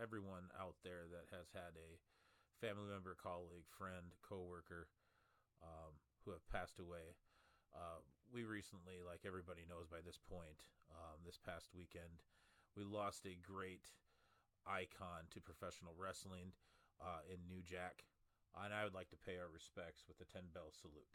everyone out there that has had a family member, colleague, friend, coworker um, who have passed away. Uh, we recently, like everybody knows by this point, um, this past weekend, we lost a great icon to professional wrestling uh, in New Jack, and I would like to pay our respects with the 10 bell salute.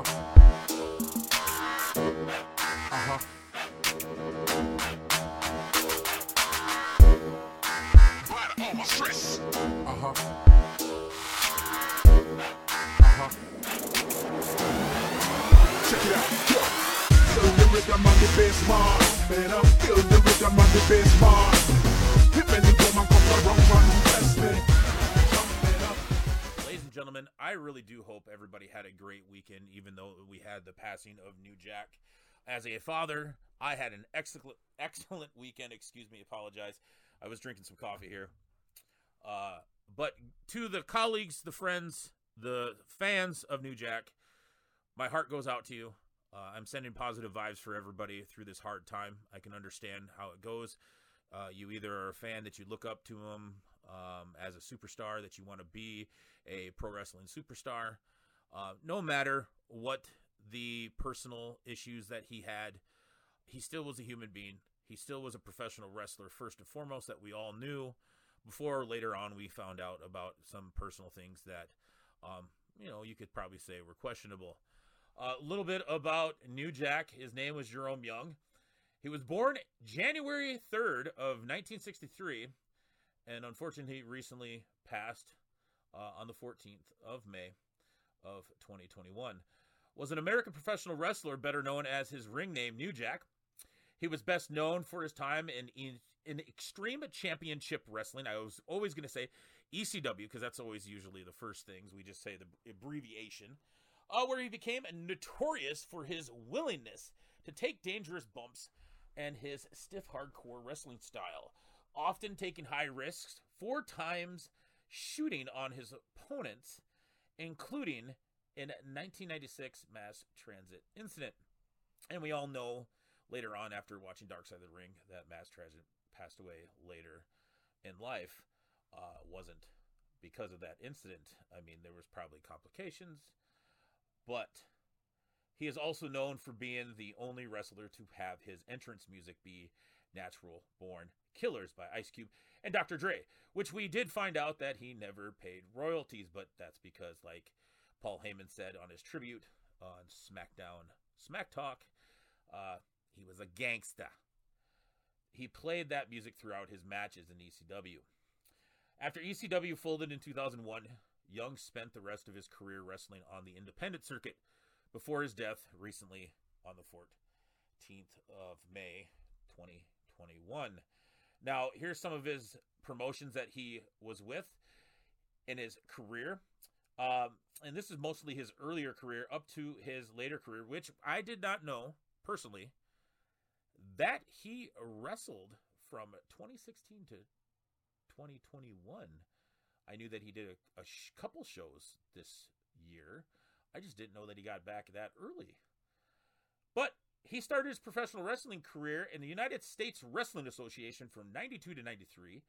Uh-huh. I really do hope everybody had a great weekend, even though we had the passing of New Jack. As a father, I had an excellent, excellent weekend. Excuse me, apologize. I was drinking some coffee here. Uh, but to the colleagues, the friends, the fans of New Jack, my heart goes out to you. Uh, I'm sending positive vibes for everybody through this hard time. I can understand how it goes. Uh, you either are a fan that you look up to him um, as a superstar, that you want to be a pro wrestling superstar. Uh, no matter what the personal issues that he had, he still was a human being. He still was a professional wrestler, first and foremost, that we all knew. Before later on, we found out about some personal things that, um, you know, you could probably say were questionable. A little bit about New Jack. His name was Jerome Young. He was born January 3rd of 1963, and unfortunately, recently passed uh, on the 14th of May of 2021. Was an American professional wrestler, better known as his ring name New Jack. He was best known for his time in in, in Extreme Championship Wrestling. I was always going to say ECW because that's always usually the first things we just say the abbreviation. Uh, where he became notorious for his willingness to take dangerous bumps and his stiff hardcore wrestling style, often taking high risks, four times shooting on his opponents, including in 1996 mass transit incident. And we all know later on, after watching Dark Side of the Ring, that mass transit passed away later in life. Uh, wasn't because of that incident. I mean, there was probably complications, but he is also known for being the only wrestler to have his entrance music be Natural Born Killers by Ice Cube and Dr. Dre, which we did find out that he never paid royalties, but that's because, like Paul Heyman said on his tribute on SmackDown Smack Talk, uh, he was a gangsta. He played that music throughout his matches in ECW. After ECW folded in 2001, Young spent the rest of his career wrestling on the independent circuit before his death recently on the 14th of May 2021. Now, here's some of his promotions that he was with in his career. Um, and this is mostly his earlier career up to his later career, which I did not know personally that he wrestled from 2016 to 2021. I knew that he did a, a sh- couple shows this year. I just didn't know that he got back that early. But he started his professional wrestling career in the United States Wrestling Association from 92 to 93,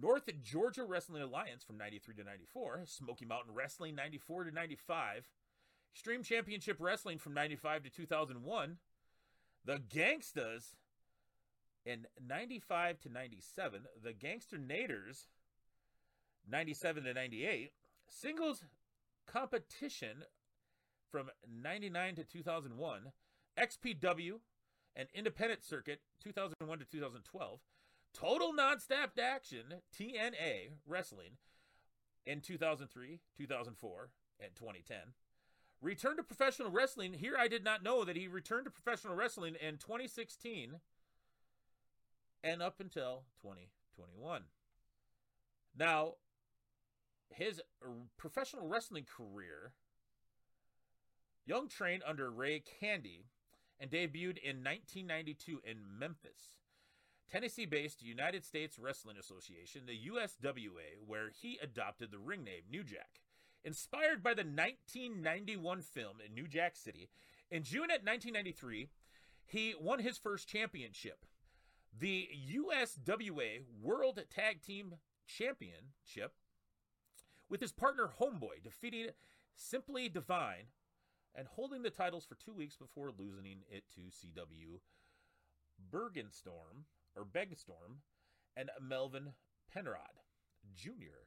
North Georgia Wrestling Alliance from 93 to 94, Smoky Mountain Wrestling 94 to 95, Extreme Championship Wrestling from 95 to 2001, the Gangstas in 95 to 97, the Gangstanators 97 to 98, singles competition from 99 to 2001, XPW and Independent Circuit 2001 to 2012, Total Non-Stop Action TNA Wrestling in 2003, 2004, and 2010. Returned to professional wrestling. Here I did not know that he returned to professional wrestling in 2016 and up until 2021. Now, his professional wrestling career, Young trained under Ray Candy and debuted in 1992 in Memphis. Tennessee based United States Wrestling Association, the USWA, where he adopted the ring name New Jack. Inspired by the 1991 film in New Jack City, in June at 1993, he won his first championship, the USWA World Tag Team Championship, with his partner Homeboy, defeating Simply Divine and holding the titles for two weeks before losing it to CW Bergenstorm or Begstorm and Melvin Penrod Jr.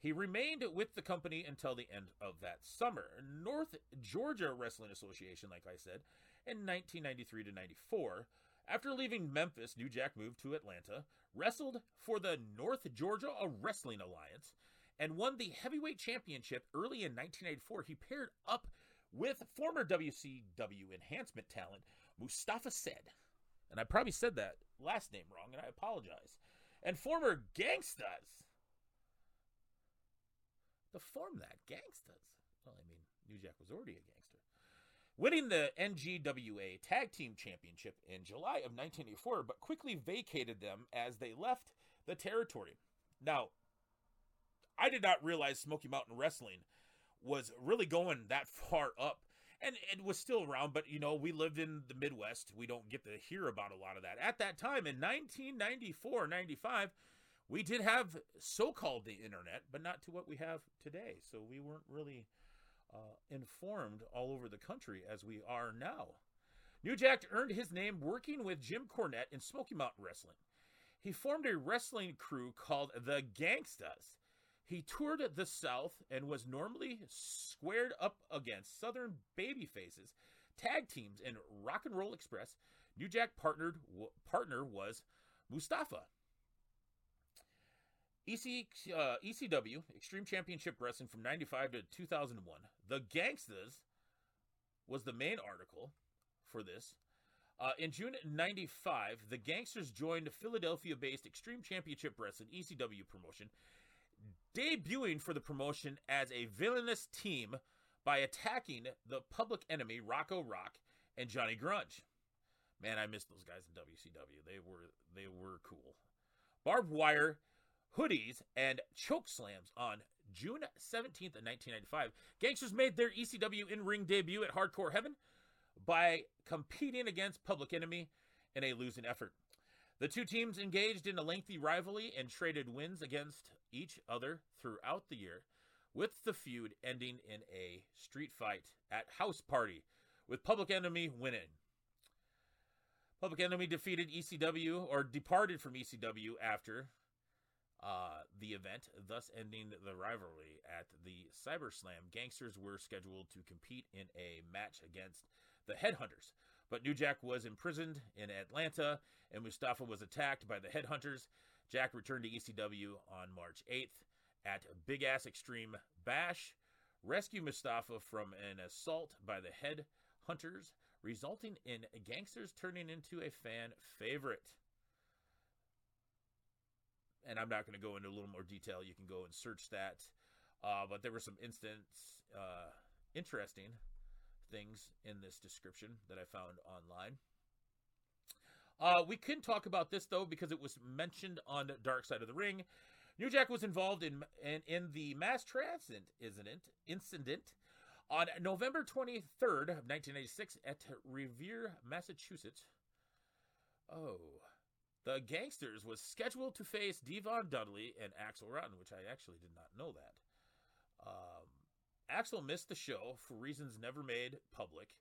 He remained with the company until the end of that summer. North Georgia Wrestling Association, like I said, in 1993 to 94. After leaving Memphis, New Jack moved to Atlanta, wrestled for the North Georgia Wrestling Alliance, and won the heavyweight championship early in 1984. He paired up with former WCW enhancement talent Mustafa Saed. And I probably said that last name wrong, and I apologize. And former Gangstas. To form that, Gangstas. Well, I mean, New Jack was already a gangster. Winning the NGWA Tag Team Championship in July of 1984, but quickly vacated them as they left the territory. Now, I did not realize Smoky Mountain Wrestling was really going that far up and it was still around but you know we lived in the midwest. We don't get to hear about a lot of that. At that time in 1994 95 we did have so-called the internet but not to what we have today. So we weren't really uh, informed all over the country as we are now. New jack earned his name working with jim cornette in smoky mountain wrestling. He formed a wrestling crew called the gangstas he toured the South and was normally squared up against Southern babyfaces, tag teams and Rock and Roll Express. New Jack partnered w- partner was Mustafa. EC, uh, ECW Extreme Championship Wrestling from 95 to 2001. The Gangstas was the main article for this. Uh, in June 95, the Gangsters joined Philadelphia based Extreme Championship Wrestling ECW promotion debuting for the promotion as a villainous team by attacking the public enemy Rocco Rock and Johnny Grunge. Man, I miss those guys in WCW. They were they were cool. Barbed wire, hoodies, and choke slams on June 17th of 1995. Gangsters made their ECW in-ring debut at Hardcore Heaven by competing against Public Enemy in a losing effort. The two teams engaged in a lengthy rivalry and traded wins against each other throughout the year, with the feud ending in a street fight at House Party, with Public Enemy winning. Public Enemy defeated ECW or departed from ECW after uh, the event, thus ending the rivalry at the CyberSlam. Gangsters were scheduled to compete in a match against the Headhunters, but New Jack was imprisoned in Atlanta and Mustafa was attacked by the Headhunters. Jack returned to ECW on March 8th at Big Ass Extreme Bash, rescue Mustafa from an assault by the Headhunters, resulting in Gangsters turning into a fan favorite. And I'm not going to go into a little more detail. You can go and search that. Uh, but there were some instance uh, interesting things in this description that I found online. Uh, we can talk about this though because it was mentioned on Dark Side of the Ring. New Jack was involved in in, in the mass transit incident incident on November 23rd of 1986 at Revere, Massachusetts. Oh, the Gangsters was scheduled to face D-Von Dudley and Axl Rotten, which I actually did not know that. Um, Axl missed the show for reasons never made public.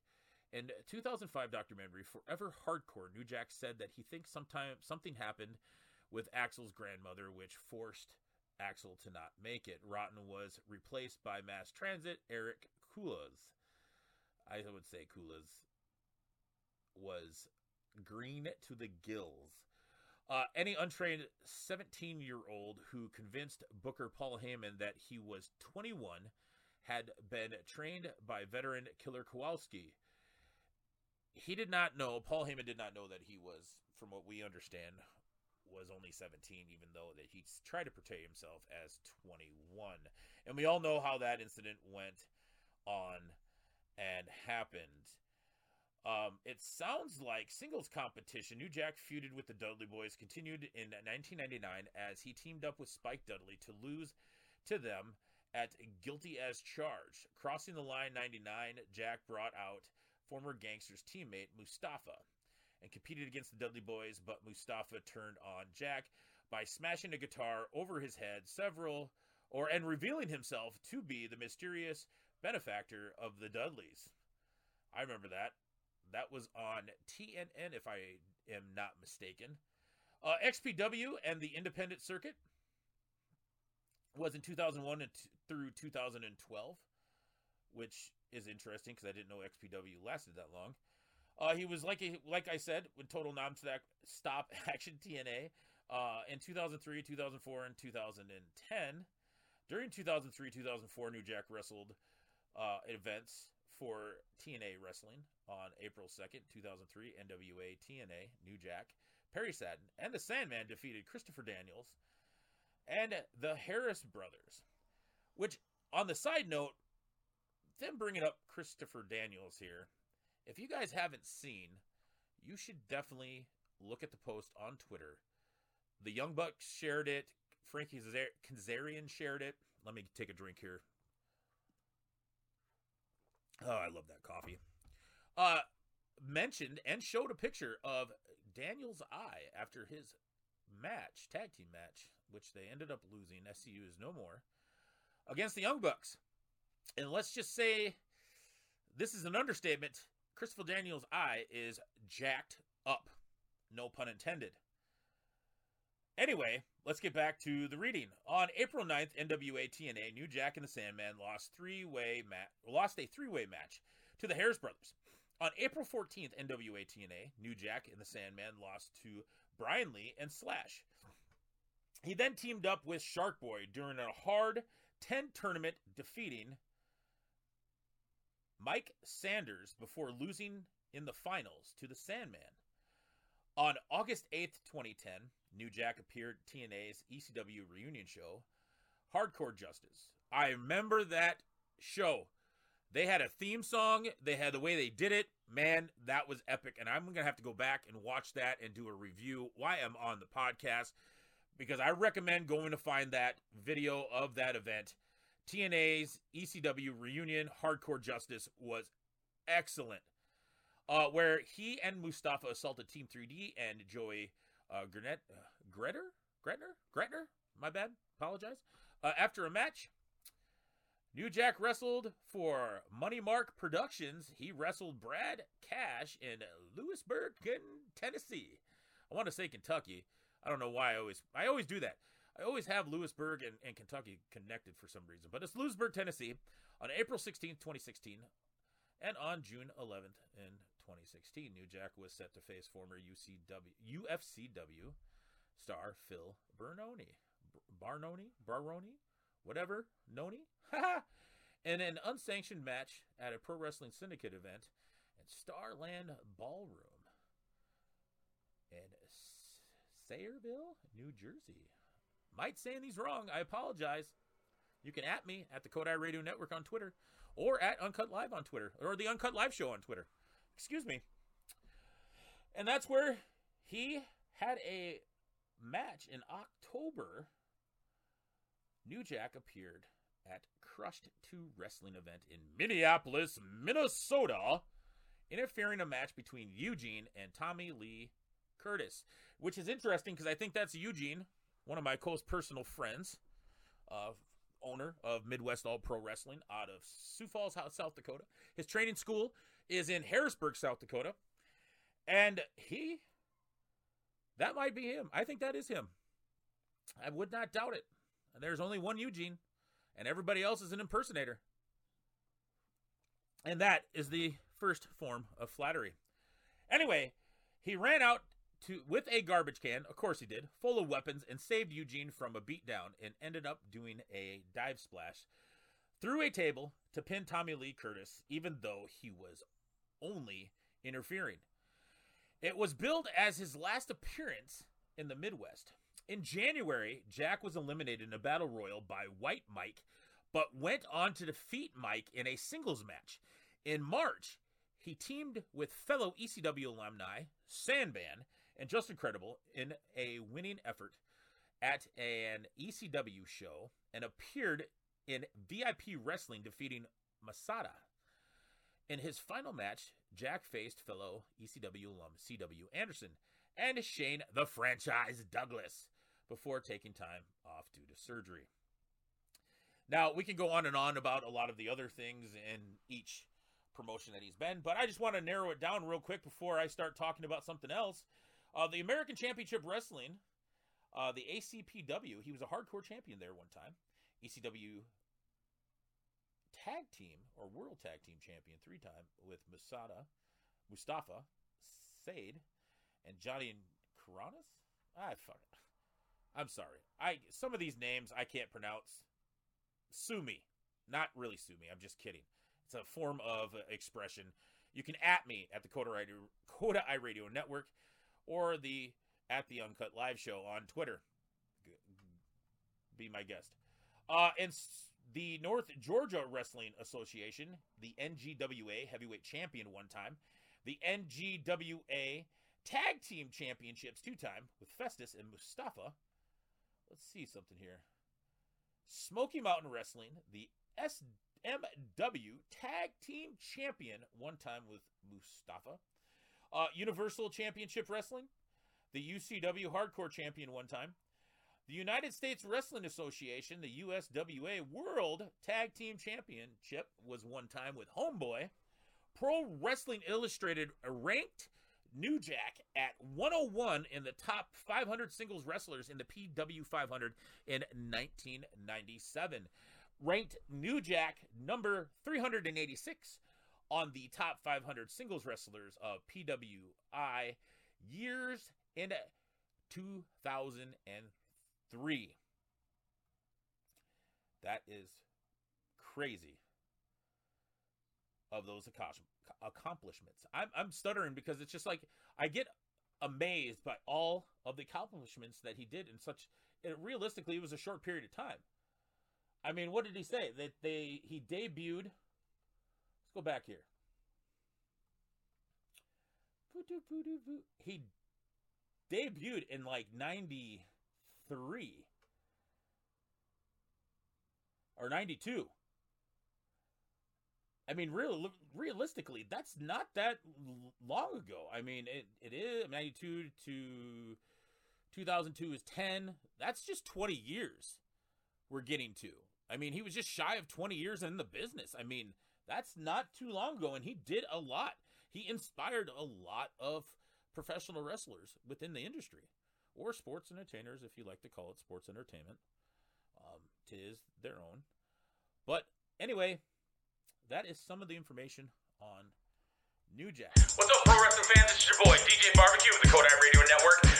In 2005 documentary Forever Hardcore, New Jack said that he thinks sometime something happened with Axl's grandmother, which forced Axl to not make it. Rotten was replaced by Mass Transit Eric Kulas. I would say Kulas was green to the gills. Uh, any untrained 17 year old who convinced Booker Paul Heyman that he was 21 had been trained by veteran Killer Kowalski. He did not know, Paul Heyman did not know that he was, from what we understand, was only 17, even though that he tried to portray himself as 21. And we all know how that incident went on and happened. Um, it sounds like singles competition. New Jack feuded with the Dudley Boys continued in 1999 as he teamed up with Spike Dudley to lose to them at Guilty as Charged. Crossing the line 99, Jack brought out former Gangsters teammate Mustafa and competed against the Dudley Boys, but Mustafa turned on Jack by smashing a guitar over his head several or and revealing himself to be the mysterious benefactor of the Dudleys. I remember that. That was on TNN, if I am not mistaken. Uh, XPW and the Independent Circuit was in 2001 and through 2012, which is interesting because I didn't know XPW lasted that long. Uh, he was like a, like I said, with Total Non-Stop Action TNA uh, in 2003, 2004, and 2010. During 2003, 2004, New Jack wrestled uh, events for TNA Wrestling on April 2nd, 2003. NWA TNA New Jack, Perry Saturn, and the Sandman defeated Christopher Daniels and the Harris brothers. Which, on the side note, them bringing up Christopher Daniels here, if you guys haven't seen, you should definitely look at the post on Twitter. The Young Bucks shared it. Frankie Kazarian shared it. Let me take a drink here. Oh, I love that coffee. Uh, mentioned and showed a picture of Daniel's eye after his match, tag team match, which they ended up losing. SCU is no more against the Young Bucks. And let's just say this is an understatement. Christopher Daniels' eye is jacked up. No pun intended. Anyway, let's get back to the reading. On April 9th, NWA TNA, New Jack and the Sandman lost three-way ma- lost a three-way match to the Harris Brothers. On April 14th, NWA TNA, New Jack and the Sandman lost to Brian Lee and Slash. He then teamed up with Shark Boy during a hard 10 tournament, defeating Mike Sanders before losing in the finals to the Sandman. On August 8th, 2010, New Jack appeared TNA's ECW reunion show, Hardcore Justice. I remember that show. They had a theme song, they had the way they did it. Man, that was epic. And I'm going to have to go back and watch that and do a review while I'm on the podcast because I recommend going to find that video of that event. TNA's ECW reunion, Hardcore Justice, was excellent. Uh, where he and Mustafa assaulted Team 3D and Joey uh, Grenet, uh, Gretter? Gretner? Gretner? My bad. Apologize. Uh, after a match, New Jack wrestled for Money Mark Productions. He wrestled Brad Cash in Lewisburg, Tennessee. I want to say Kentucky. I don't know why I always I always do that. I always have Lewisburg and, and Kentucky connected for some reason, but it's Lewisburg, Tennessee, on April 16th, 2016, and on June 11th in 2016, New Jack was set to face former UCW UFCW star Phil Baroni, Barnoni, Baroni, whatever, Noni, in an unsanctioned match at a Pro Wrestling Syndicate event at Starland Ballroom in Sayreville, New Jersey. Might saying these wrong. I apologize. You can at me at the Kodai Radio Network on Twitter or at Uncut Live on Twitter or the Uncut Live Show on Twitter. Excuse me. And that's where he had a match in October. New Jack appeared at Crushed 2 Wrestling event in Minneapolis, Minnesota, interfering a match between Eugene and Tommy Lee Curtis, which is interesting because I think that's Eugene, one of my close personal friends, uh, owner of Midwest All Pro Wrestling out of Sioux Falls, South Dakota. His training school is in Harrisburg, South Dakota. And he, that might be him. I think that is him. I would not doubt it. And there's only one Eugene, and everybody else is an impersonator. And that is the first form of flattery. Anyway, he ran out to with a garbage can, of course he did, full of weapons, and saved Eugene from a beatdown and ended up doing a dive splash through a table to pin Tommy Lee Curtis, even though he was only interfering. It was billed as his last appearance in the Midwest. In January, Jack was eliminated in a battle royal by White Mike, but went on to defeat Mike in a singles match. In March, he teamed with fellow ECW alumni Sandman and Justin Credible in a winning effort at an ECW show and appeared in VIP Wrestling, defeating Masada. In his final match, Jack faced fellow ECW alum CW Anderson and Shane the franchise Douglas before taking time off due to surgery. Now, we can go on and on about a lot of the other things in each promotion that he's been, but I just want to narrow it down real quick before I start talking about something else. Uh, the American Championship Wrestling, uh, the ACPW, he was a hardcore champion there one time. ECW Tag Team or World Tag Team Champion three time with Musada, Mustafa, Sade, and Johnny and Karanis. I fuck it. I'm sorry. I some of these names I can't pronounce. Sue me. Not really sue me. I'm just kidding. It's a form of expression. You can at me at the Coda Radio, Coda I Radio Network or the at the Uncut Live Show on Twitter. Be my guest. Uh, and the North Georgia Wrestling Association, the NGWA Heavyweight Champion one time, the NGWA Tag Team Championships two time with Festus and Mustafa. Let's see something here. Smoky Mountain Wrestling, the SMW Tag Team Champion one time with Mustafa. Uh, Universal Championship Wrestling, the UCW Hardcore Champion one time. The United States Wrestling Association, the USWA World Tag Team Championship, was one time with Homeboy. Pro Wrestling Illustrated ranked New Jack at 101 in the top 500 singles wrestlers in the PW 500 in 1997. Ranked New Jack number 386 on the top 500 singles wrestlers of PWI years in 2003. That is crazy of those accomplishments. I'm, I'm stuttering because it's just like I get amazed by all of the accomplishments that he did in such. It, realistically, it was a short period of time. I mean, what did he say? That they he debuted. Let's go back here. He debuted in like 93 or 92. I mean, real realistically, that's not that long ago. I mean, it, it is 92 to 2002 is 10. That's just 20 years we're getting to. I mean, he was just shy of 20 years in the business. I mean, that's not too long ago, and he did a lot. He inspired a lot of professional wrestlers within the industry or sports entertainers, if you like to call it sports entertainment. Um, tis their own. But anyway, that is some of the information on New Jack. What's up, pro wrestling fans? This is your boy, DJ Barbecue with the Kodai Radio Network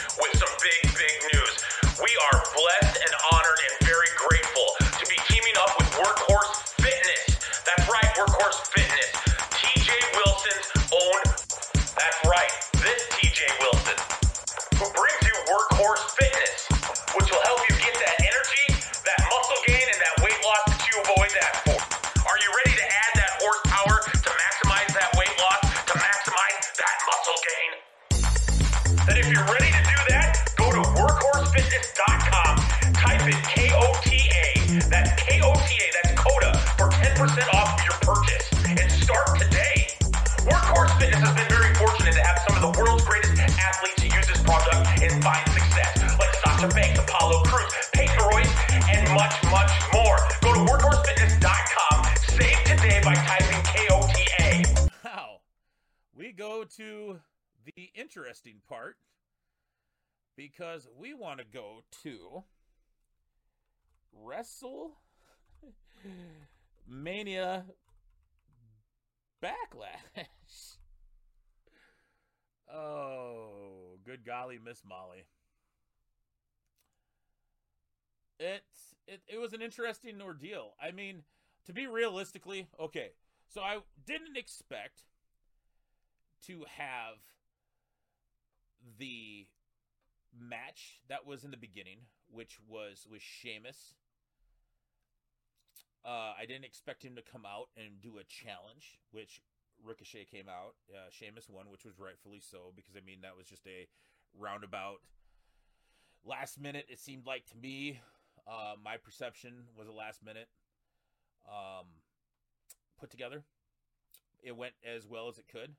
interesting part because we want to go to Wrestle Mania Backlash. Oh, good golly, Miss Molly. It's it, it was an interesting ordeal. I mean, to be realistically, okay. So I didn't expect to have the match that was in the beginning, which was with Sheamus. Uh, I didn't expect him to come out and do a challenge, which Ricochet came out. Uh, Sheamus won, which was rightfully so, because I mean that was just a roundabout last minute. It seemed like to me, uh, my perception was a last minute um, put together. It went as well as it could.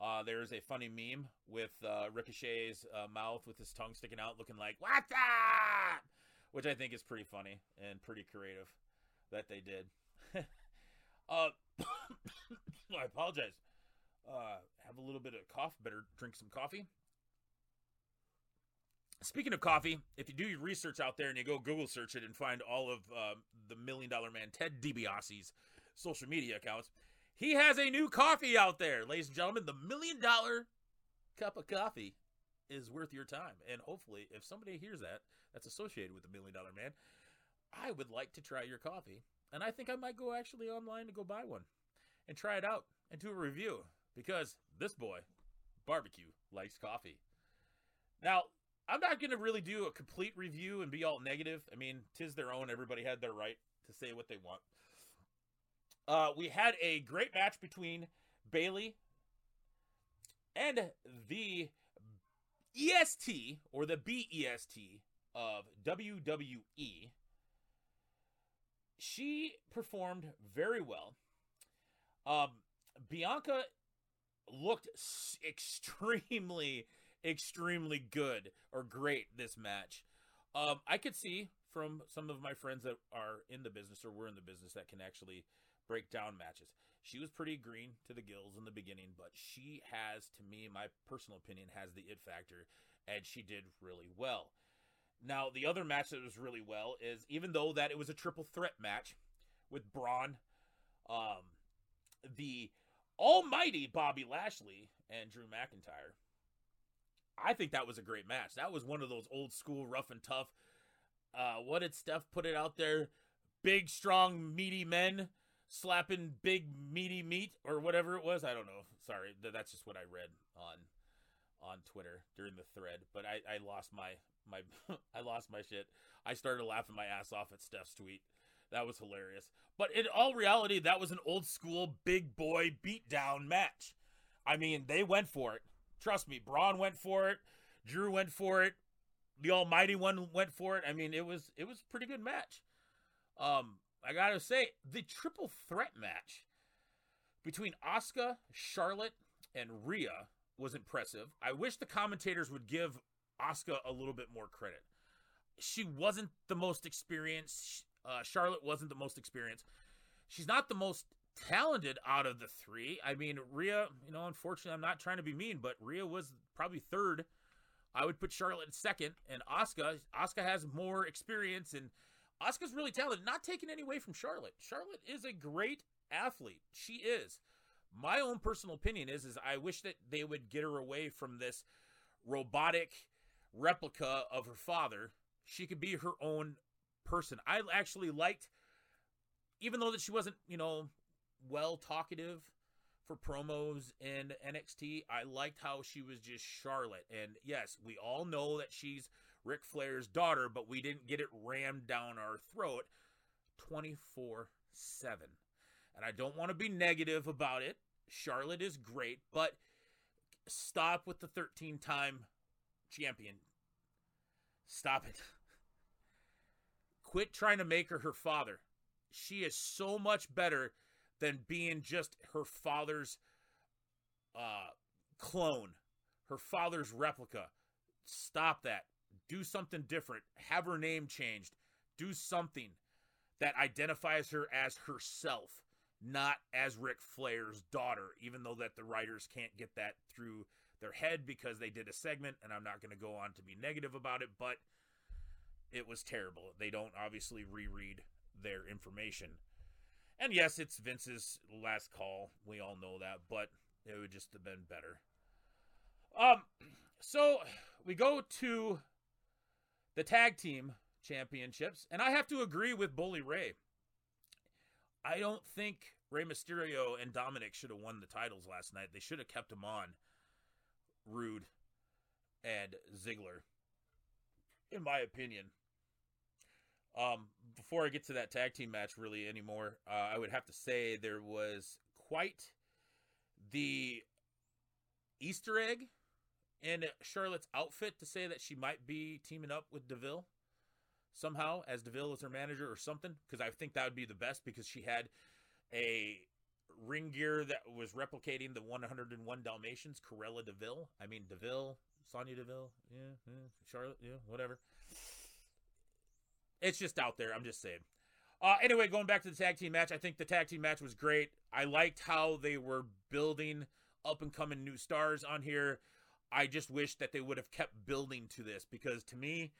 Uh, there's a funny meme with uh, Ricochet's uh, mouth with his tongue sticking out, looking like "What's up?" which I think is pretty funny and pretty creative that they did. uh, I apologize. Uh, have a little bit of cough. Better drink some coffee. Speaking of coffee, if you do your research out there and you go Google search it and find all of uh, the Million Dollar Man Ted DiBiase's social media accounts, he has a new coffee out there, ladies and gentlemen. The Million Dollar Cup of Coffee is worth your time, and hopefully, if somebody hears that that's associated with the Million Dollar Man, I would like to try your coffee, and I think I might go actually online to go buy one and try it out and do a review because this boy, barbecue, likes coffee. Now, I'm not going to really do a complete review and be all negative. I mean, tis their own. Everybody had their right to say what they want. Uh, we had a great match between Bayley and the EST or the BEST of WWE. She performed very well. Um, Bianca looked extremely extremely good or great this match. Um, I could see from some of my friends that are in the business or were in the business that can actually break down matches. She was pretty green to the gills in the beginning, but she has, to me, my personal opinion, has the it factor, and she did really well. Now, the other match that was really well is even though that it was a triple threat match with Braun, um, the almighty Bobby Lashley, and Drew McIntyre. I think that was a great match. That was one of those old school rough and tough. Uh, what did Steph put it out there? Big, strong, meaty men slapping big, meaty meat or whatever it was. I don't know. Sorry, that's just what I read on on Twitter during the thread. But I, I lost my my I lost my shit. I started laughing my ass off at Steph's tweet. That was hilarious. But in all reality, that was an old school big boy beatdown match. I mean, they went for it. Trust me, Braun went for it. Drew went for it. The Almighty One went for it. I mean, it was it was pretty good match. Um, I gotta say, the triple threat match between Asuka, Charlotte, and Rhea was impressive. I wish the commentators would give Asuka a little bit more credit. She wasn't the most experienced. Uh, Charlotte wasn't the most experienced. She's not the most talented out of the three. I mean, Rhea, you know, unfortunately, I'm not trying to be mean, but Rhea was probably third. I would put Charlotte second, and Asuka. Asuka has more experience, and Asuka's really talented. Not taking any away from Charlotte. Charlotte is a great athlete. She is. My own personal opinion is, is I wish that they would get her away from this robotic replica of her father. She could be her own person. I actually liked, even though that she wasn't, you know, well talkative for promos in NXT. I liked how she was just Charlotte. And yes, we all know that she's Ric Flair's daughter, but we didn't get it rammed down our throat 24 7. And I don't want to be negative about it. Charlotte is great, but stop with the 13 time champion. Stop it. Quit trying to make her her father. She is so much better than being just her father's uh, clone, her father's replica. Stop that. Do something different. Have her name changed. Do something that identifies her as herself, not as Ric Flair's daughter, even though that the writers can't get that through their head because they did a segment, and I'm not going to go on to be negative about it, but it was terrible. They don't obviously reread their information. And yes, it's Vince's last call. We all know that, but it would just have been better. Um, so we go to the tag team championships, and I have to agree with Bully Ray. I don't think Rey Mysterio and Dominic should have won the titles last night. They should have kept them on Roode and Ziggler, in my opinion. Um, before I get to that tag team match, really anymore, uh, I would have to say there was quite the Easter egg in Charlotte's outfit to say that she might be teaming up with Deville somehow as Deville as her manager or something because I think that would be the best because she had a ring gear that was replicating the 101 Dalmatians, Cruella de Vil. I mean Deville, Sonya Deville, yeah, yeah, Charlotte, yeah, whatever. It's just out there. I'm just saying. Uh, anyway, going back to the tag team match, I think the tag team match was great. I liked how they were building up and coming new stars on here. I just wish that they would have kept building to this because to me,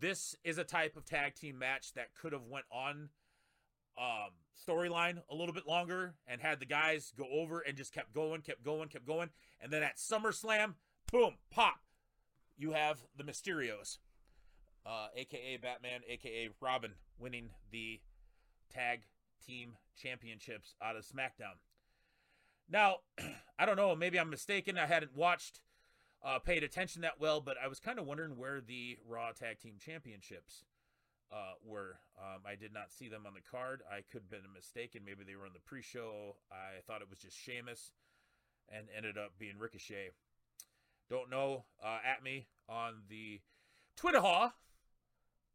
this is a type of tag team match that could have went on um, storyline a little bit longer and had the guys go over and just kept going, kept going, kept going, and then at SummerSlam, boom, pop, you have the Mysterios, uh, aka Batman, aka Robin, winning the tag team championships out of SmackDown. Now, I don't know, maybe I'm mistaken. I hadn't watched, uh, paid attention that well, but I was kind of wondering where the Raw Tag Team Championships uh, were. Um, I did not see them on the card. I could have been mistaken. Maybe they were on the pre-show. I thought it was just Sheamus, and ended up being Ricochet. Don't know. Uh, at me on the Twitter Haw,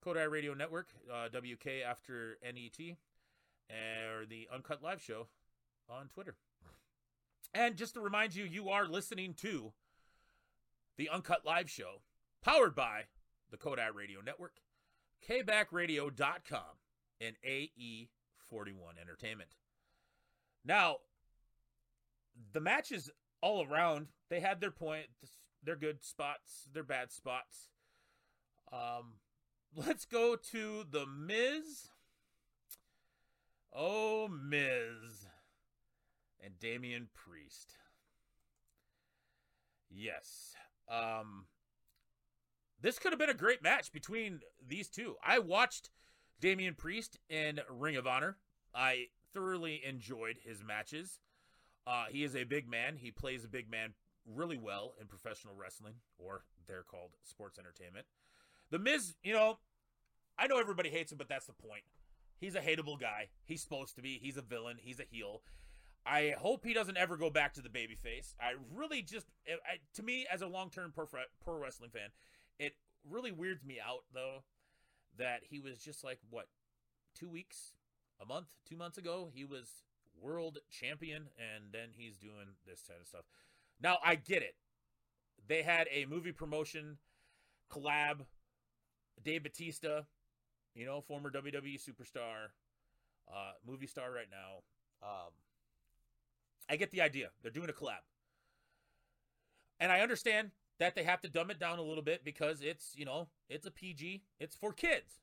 Kodai Radio Network, uh, WK after NET, or the Uncut Live Show on Twitter. And just to remind you, you are listening to the Uncut Live Show, powered by the Kodai Radio Network, KBackRadio.com, and AE41 Entertainment. Now, the matches all around, they had their point. Their good spots, their bad spots. Um, let's go to the Miz. Oh, Miz and Damian Priest. Yes. Um this could have been a great match between these two. I watched Damian Priest in Ring of Honor. I thoroughly enjoyed his matches. Uh, he is a big man. He plays a big man really well in professional wrestling, or they're called sports entertainment. The Miz, you know, I know everybody hates him, but that's the point. He's a hateable guy. He's supposed to be. He's a villain. He's a heel. I hope he doesn't ever go back to the babyface. I really just, I, to me, as a long term pro, pro wrestling fan, it really weirds me out though that he was just like what two weeks, a month, two months ago, he was world champion, and then he's doing this kind of stuff. Now I get it. They had a movie promotion collab. Dave Batista, you know, former WWE superstar, uh, movie star right now. Um, I get the idea. They're doing a collab. And I understand that they have to dumb it down a little bit because it's, you know, it's a PG. It's for kids.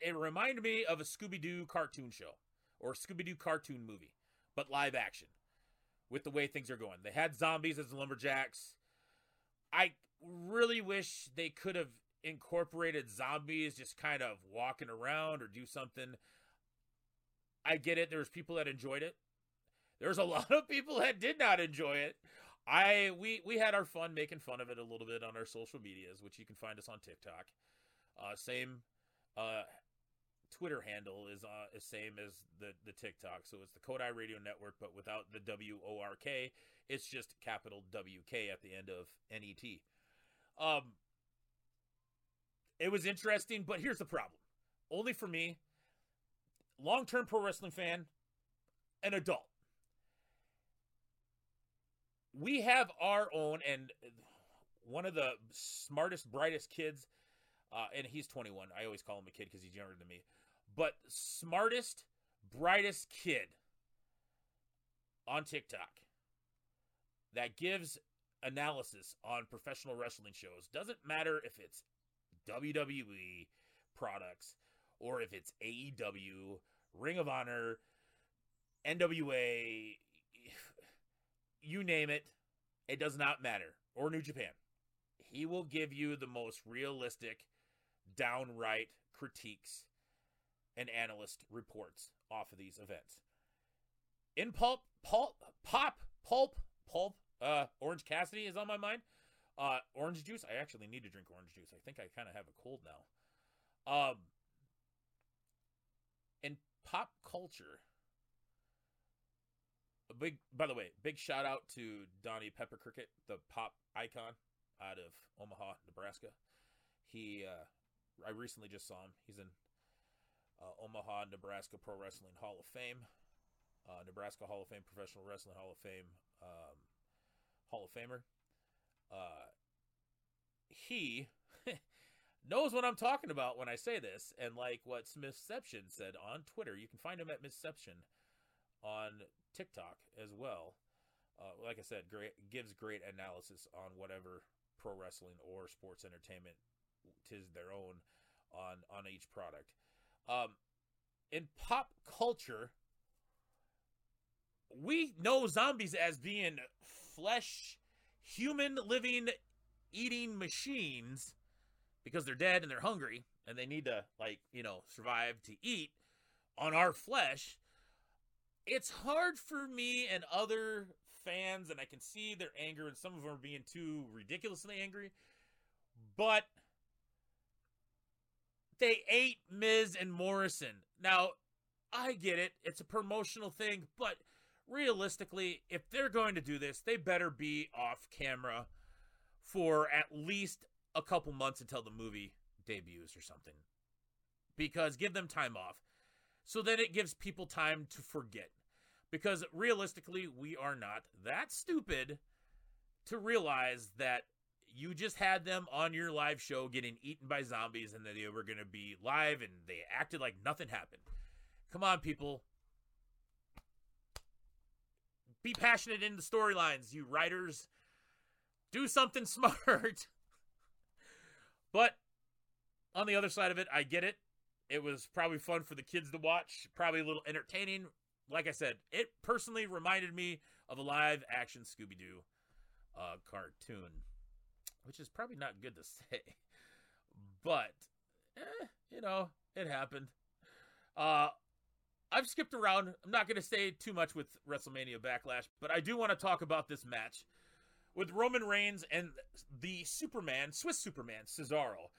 It, reminded me of a Scooby Doo cartoon show or Scooby Doo cartoon movie, but live action with the way things are going. They had zombies as lumberjacks. I really wish they could have incorporated zombies just kind of walking around or do something. I get it. There's people that enjoyed it. There's a lot of people that did not enjoy it. I we we had our fun making fun of it a little bit on our social medias, which you can find us on TikTok. Uh, same uh, Twitter handle is uh, is same as the the TikTok, so it's the Kodai Radio Network, but without the W O R K. It's just capital W K at the end of N E T. Um, it was interesting, but here's the problem: only for me, long term pro wrestling fan, an adult we have our own and one of the smartest brightest kids uh, and he's 21 i always call him a kid because he's younger than me. But smartest brightest kid on tiktok that gives analysis on professional wrestling shows doesn't matter if it's wwe products or if it's aew ring of honor nwa you name it, it does not matter. or New Japan. He will give you the most realistic, downright critiques and analyst reports off of these events. In pulp, pulp, pop, pulp, pulp, uh, Orange Cassidy is on my mind. Uh, orange juice. I actually need to drink orange juice. I think I kind of have a cold now. Um, in pop culture, big. By the way, big shout out to Donnie Pepper Cricket, the pop icon out of Omaha, Nebraska. He, uh, I recently just saw him. He's in uh, Omaha, Nebraska Pro Wrestling Hall of Fame, uh, Nebraska Hall of Fame, Professional Wrestling Hall of Fame, um, Hall of Famer. Uh, he knows what I'm talking about when I say this, and like what Smithception said on Twitter, you can find him at Misception on TikTok as well. Uh, like I said, great gives great analysis on whatever pro wrestling or sports entertainment tis their own on on each product. Um, in pop culture, we know zombies as being flesh, human living, eating machines because they're dead and they're hungry and they need to like you know survive to eat on our flesh. It's hard for me and other fans, and I can see their anger, and some of them are being too ridiculously angry. But they ate Miz and Morrison. Now, I get it. It's a promotional thing, but realistically, if they're going to do this, they better be off camera for at least a couple months until the movie debuts or something. Because give them time off. So then it gives people time to forget. Because realistically, we are not that stupid to realize that you just had them on your live show getting eaten by zombies and that they were going to be live and they acted like nothing happened. Come on, people. Be passionate in the storylines, you writers. Do something smart. but on the other side of it, I get it. It was probably fun for the kids to watch, probably a little entertaining. Like I said, it personally reminded me of a live action Scooby Doo uh, cartoon which is probably not good to say. But, eh, you know, it happened. Uh, I've skipped around. I'm not going to say too much with WrestleMania Backlash, but I do want to talk about this match with Roman Reigns and the Superman, Swiss Superman, Cesaro.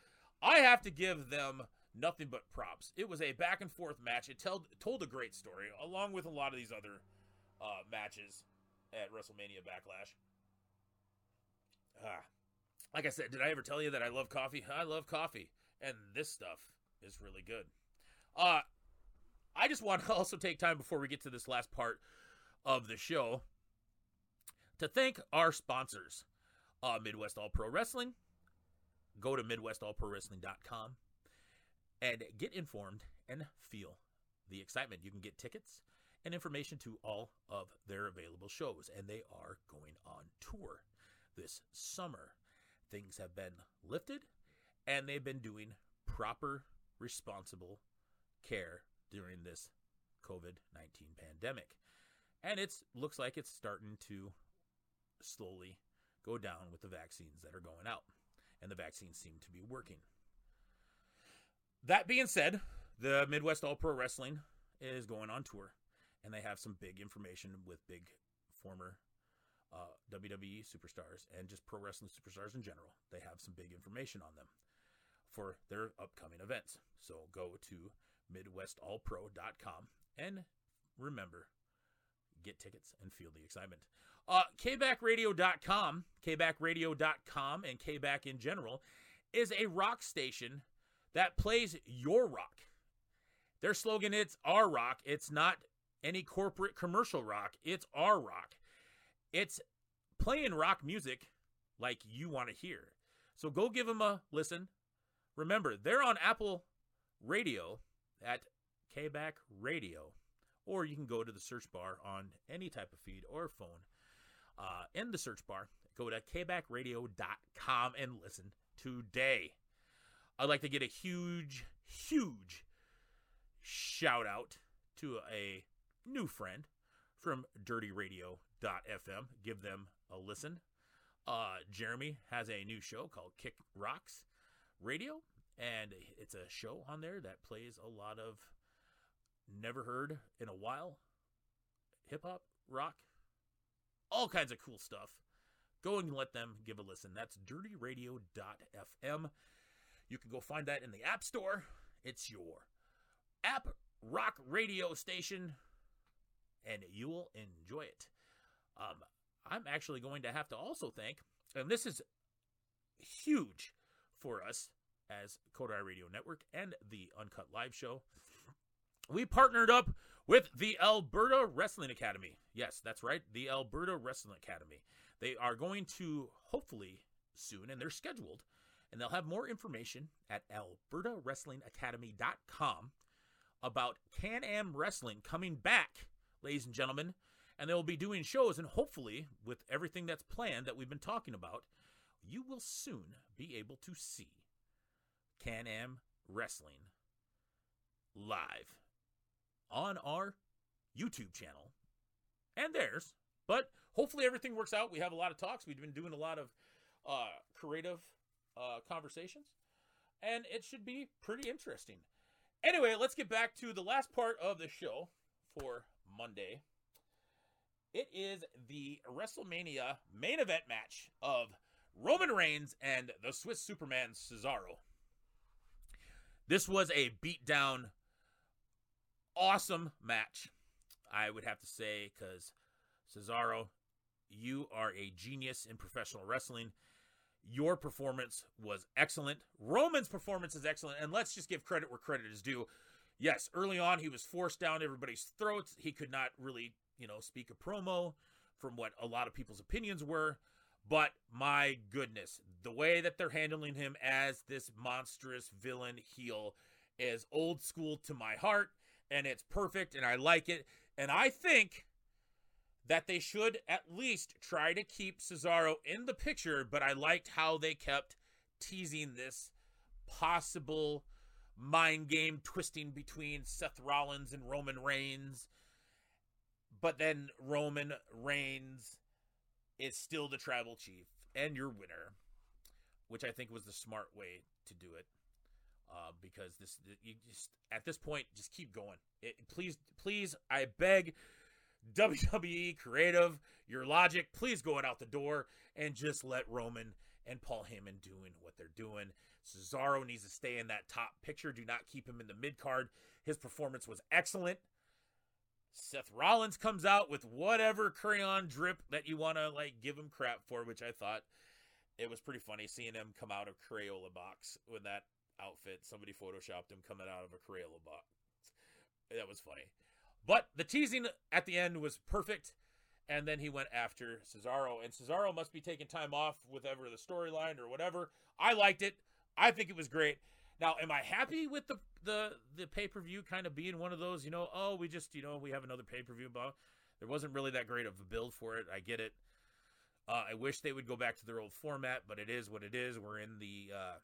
I have to give them nothing but props. It was a back and forth match. It told told a great story, along with a lot of these other uh, matches at WrestleMania Backlash. Ah, like I said, did I ever tell you that I love coffee? I love coffee, and this stuff is really good. Uh, I just want to also take time before we get to this last part of the show to thank our sponsors, uh, Midwest All Pro Wrestling. Go to MidwestAllProWrestling.com and get informed and feel the excitement. You can get tickets and information to all of their available shows, and they are going on tour this summer things have been lifted and they've been doing proper, responsible care during this COVID 19 pandemic. And it looks like it's starting to slowly go down with the vaccines that are going out. And the vaccines seem to be working. That being said, the Midwest All Pro Wrestling is going on tour. And they have some big information with big former uh, WWE superstars and just pro wrestling superstars in general. They have some big information on them for their upcoming events. So go to MidwestAllPro.com and remember, get tickets and feel the excitement. Uh, KBackRadio.com, KBackRadio.com, and KBack in general is a rock station that plays your rock. Their slogan it's our rock. It's not any corporate commercial rock. It's our rock. It's playing rock music like you want to hear. So go give them a listen. Remember, they're on Apple Radio at KBack Radio, or you can go to the search bar on any type of feed or phone. Uh, in the search bar, go to kbackradio.com and listen today. I'd like to get a huge, huge shout out to a new friend from Dirty Radio FM. Give them a listen. Uh, Jeremy has a new show called Kick Rocks Radio, and it's a show on there that plays a lot of never heard in a while hip hop, rock, all kinds of cool stuff. Go and let them give a listen. That's dirtyradio.fm. You can go find that in the App Store. It's your app rock radio station, and you will enjoy it. Um, I'm actually going to have to also thank, and this is huge for us as Kodai Radio Network and the Uncut Live Show. We partnered up with the Alberta Wrestling Academy. Yes, that's right, the Alberta Wrestling Academy. They are going to hopefully soon, and they're scheduled, and they'll have more information at albertawrestlingacademy.com about Can Am Wrestling coming back, ladies and gentlemen. And they will be doing shows, and hopefully, with everything that's planned that we've been talking about, you will soon be able to see Can Am Wrestling live on our YouTube channel and theirs. But hopefully everything works out. We have a lot of talks. We've been doing a lot of uh, creative uh, conversations, and it should be pretty interesting. Anyway, let's get back to the last part of the show for Monday. It is the WrestleMania main event match of Roman Reigns and the Swiss Superman Cesaro. This was a beatdown, awesome match, I would have to say, because Cesaro, you are a genius in professional wrestling. Your performance was excellent. Roman's performance is excellent. And let's just give credit where credit is due. Yes, early on, he was forced down everybody's throats. He could not really, you know, speak a promo from what a lot of people's opinions were. But my goodness, the way that they're handling him as this monstrous villain heel is old school to my heart. And it's perfect. And I like it. And I think that they should at least try to keep Cesaro in the picture, but I liked how they kept teasing this possible mind game twisting between Seth Rollins and Roman Reigns. But then Roman Reigns is still the tribal chief and your winner, which I think was the smart way to do it. Uh, because this, you just at this point, just keep going. It, please, please, I beg, WWE creative, your logic, please go it out the door and just let Roman and Paul Heyman doing what they're doing. Cesaro needs to stay in that top picture. Do not keep him in the mid card. His performance was excellent. Seth Rollins comes out with whatever crayon drip that you want to like give him crap for, which I thought it was pretty funny seeing him come out of Crayola box with that outfit. Somebody photoshopped him coming out of a Crayola box. That was funny. But the teasing at the end was perfect. And then he went after Cesaro. And Cesaro must be taking time off with ever the storyline or whatever. I liked it. I think it was great. Now, am I happy with the the the pay per view kind of being one of those? You know, oh, we just you know we have another pay per view, but there wasn't really that great of a build for it. I get it. Uh, I wish they would go back to their old format, but it is what it is. We're in the uh,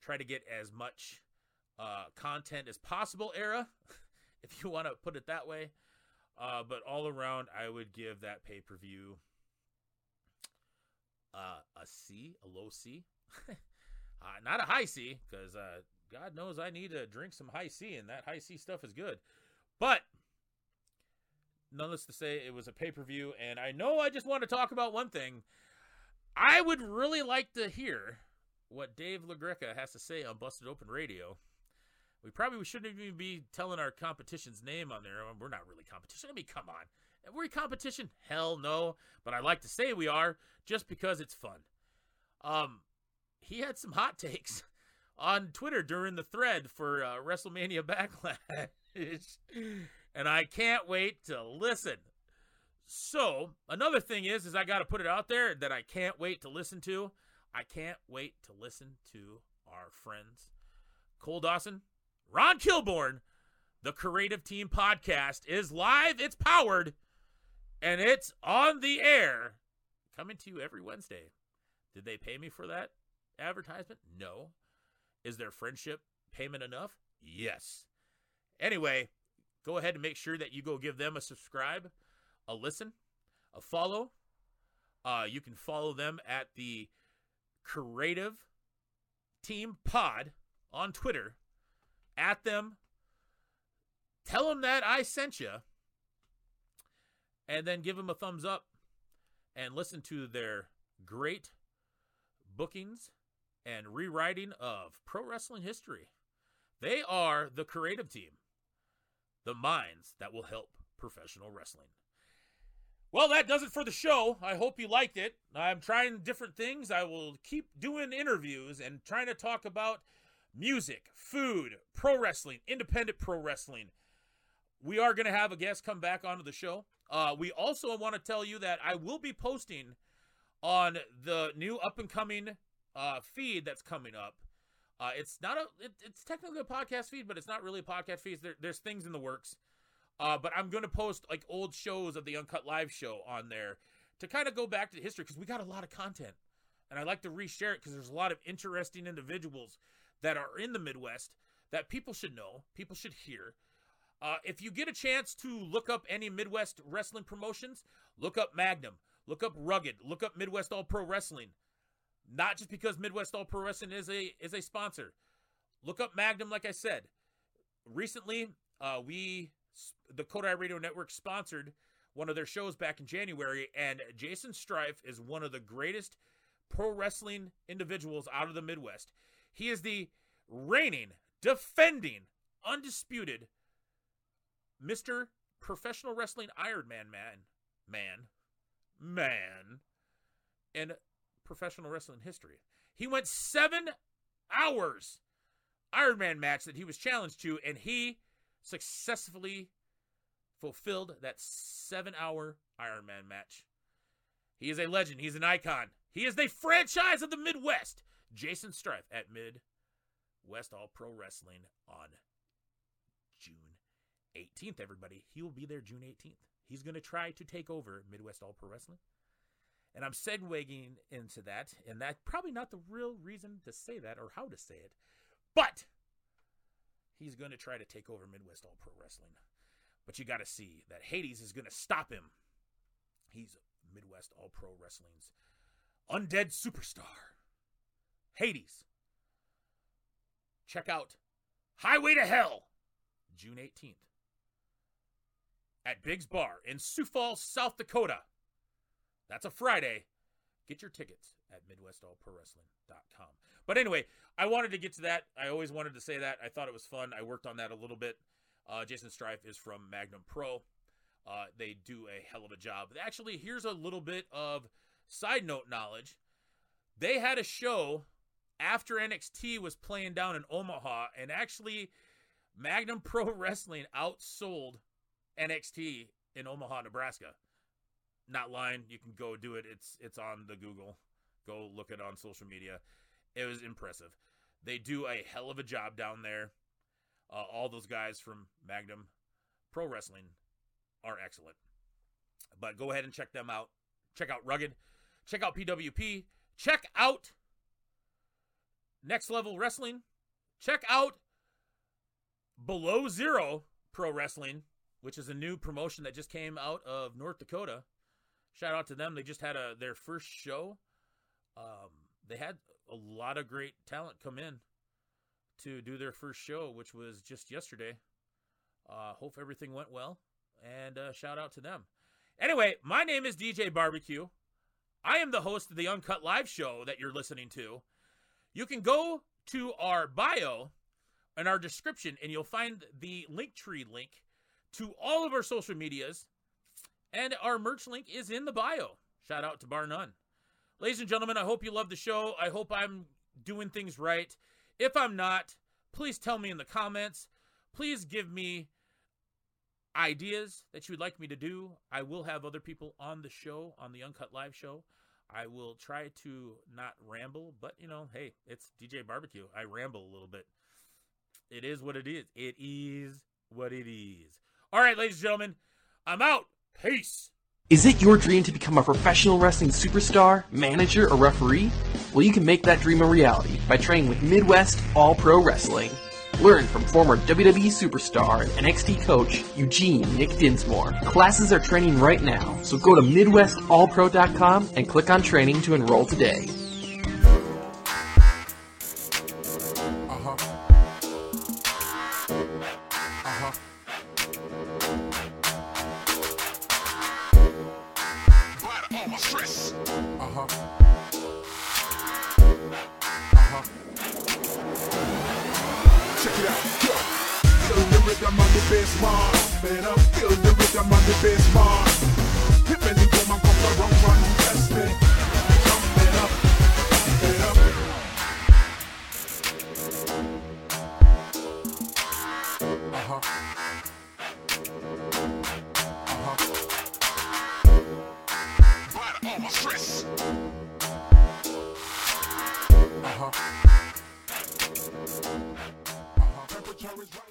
try to get as much uh, content as possible era, if you want to put it that way. Uh, but all around, I would give that pay per view uh, a C, a low C. uh, not a high C, because uh, God knows I need to drink some high C, and that high C stuff is good. But nonetheless, to say it was a pay per view, and I know I just want to talk about one thing. I would really like to hear what Dave LaGreca has to say on Busted Open Radio. We probably shouldn't even be telling our competition's name on there. We're not really competition. I mean, come on. Are we competition? Hell no. But I like to say we are just because it's fun. Um, he had some hot takes on Twitter during the thread for uh, WrestleMania Backlash, and I can't wait to listen. So another thing is, is I got to put it out there that I can't wait to listen to. I can't wait to listen to our friends Cole Dawson, Ron Kilborn, the Creative Team podcast is live. It's powered, and it's on the air, coming to you every Wednesday. Did they pay me for that advertisement? No. Is their friendship payment enough? Yes. Anyway, go ahead and make sure that you go give them a subscribe, a listen, a follow, Uh, you can follow them at the Creative Team Pod on Twitter. At them, tell them that I sent you, and then give them a thumbs up and listen to their great bookings and rewriting of pro wrestling history. They are the creative team, the minds that will help professional wrestling. Well, that does it for the show. I hope you liked it. I'm trying different things. I will keep doing interviews and trying to talk about music, food, pro wrestling, independent pro wrestling. We are going to have a guest come back onto the show. Uh, we also want to tell you that I will be posting on the new up and coming uh, feed that's coming up. Uh, it's not a, it, it's technically a podcast feed, but it's not really a podcast feed. There, there's things in the works. Uh, but I'm going to post like old shows of the Uncut Live show on there to kind of go back to the history because we got a lot of content. And I like to reshare it because there's a lot of interesting individuals that are in the Midwest that people should know, people should hear. Uh, if you get a chance to look up any Midwest wrestling promotions, look up Magnum, look up Rugged, look up Midwest All Pro Wrestling. Not just because Midwest All Pro Wrestling is a is a sponsor. Look up Magnum, like I said. Recently, uh, we the Kodai Radio Network sponsored one of their shows back in January, and Jason Strife is one of the greatest pro wrestling individuals out of the Midwest. He is the reigning, defending, undisputed Mr. Professional Wrestling Iron Man man. Man. Man. In professional wrestling history. He went seven hours Iron Man match that he was challenged to, and he successfully fulfilled that seven hour Iron Man match. He is a legend. He's an icon. He is the franchise of the Midwest. Jason Strife at Mid West All Pro Wrestling on June 18th, everybody. He will be there June 18th. He's going to try to take over Midwest All Pro Wrestling. And I'm segueing into that, and that's probably not the real reason to say that or how to say it, but he's going to try to take over Midwest All Pro Wrestling. But you got to see that Hades is going to stop him. He's Midwest All Pro Wrestling's undead superstar. Hades. Check out Highway to Hell, June 18th at Big's Bar in Sioux Falls, South Dakota. That's a Friday. Get your tickets at MidwestAllProWrestling.com. But anyway, I wanted to get to that. I always wanted to say that. I thought it was fun. I worked on that a little bit. Uh, Jason Strife is from Magnum Pro. Uh, they do a hell of a job. Actually, here's a little bit of side note knowledge. They had a show after NXT was playing down in Omaha, and actually, Magnum Pro Wrestling outsold NXT in Omaha, Nebraska. Not lying, you can go do it. It's it's on the Google. Go look it on social media. It was impressive. They do a hell of a job down there. Uh, all those guys from Magnum Pro Wrestling are excellent. But go ahead and check them out. Check out Rugged. Check out PWP. Check out Next Level Wrestling. Check out Below Zero Pro Wrestling, which is a new promotion that just came out of North Dakota. Shout out to them. They just had a their first show. Um, they had a lot of great talent come in to do their first show, which was just yesterday. Uh, hope everything went well, and uh, shout out to them. Anyway, my name is DJ Barbecue. I am the host of the Uncut Live show that you're listening to. You can go to our bio and our description, and you'll find the Linktree link to all of our social medias, and our merch link is in the bio. Shout out to Bar None. Ladies and gentlemen, I hope you love the show. I hope I'm doing things right. If I'm not, please tell me in the comments. Please give me ideas that you would like me to do. I will have other people on the show, on the Uncut Live show. I will try to not ramble, but you know, hey, it's DJ Barbecue. I ramble a little bit. It is what it is. It is what it is. All right, ladies and gentlemen, I'm out. Peace. Is it your dream to become a professional wrestling superstar, manager, or referee? Well, you can make that dream a reality by training with Midwest All Pro Wrestling. Learn from former WWE superstar and NXT coach Eugene Nick Dinsmore. Classes are training right now, so go to MidwestAllPro.com and click on training to enroll today.